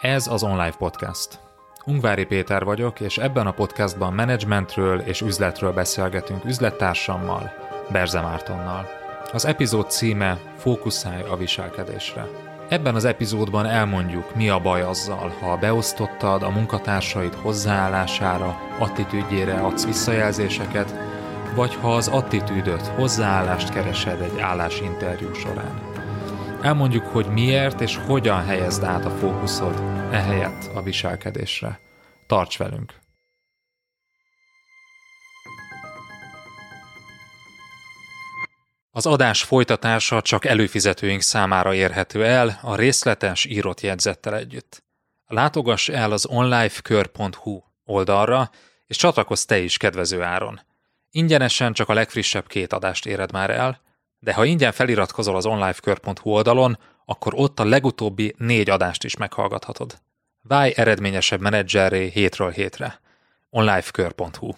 Ez az Online Podcast. Ungvári Péter vagyok, és ebben a podcastban menedzsmentről és üzletről beszélgetünk üzlettársammal, Berze Mártonnal. Az epizód címe Fókuszálj a viselkedésre. Ebben az epizódban elmondjuk, mi a baj azzal, ha beosztottad a munkatársaid hozzáállására, attitűdjére adsz visszajelzéseket, vagy ha az attitűdöt, hozzáállást keresed egy állásinterjú során. Elmondjuk, hogy miért és hogyan helyezd át a fókuszod ehelyett a viselkedésre. Tarts velünk! Az adás folytatása csak előfizetőink számára érhető el a részletes írott jegyzettel együtt. Látogass el az onlifekör.hu oldalra, és csatlakozz te is kedvező áron. Ingyenesen csak a legfrissebb két adást éred már el, de ha ingyen feliratkozol az onlifekör.hu oldalon, akkor ott a legutóbbi négy adást is meghallgathatod. Válj eredményesebb menedzserré hétről hétre. onlifekör.hu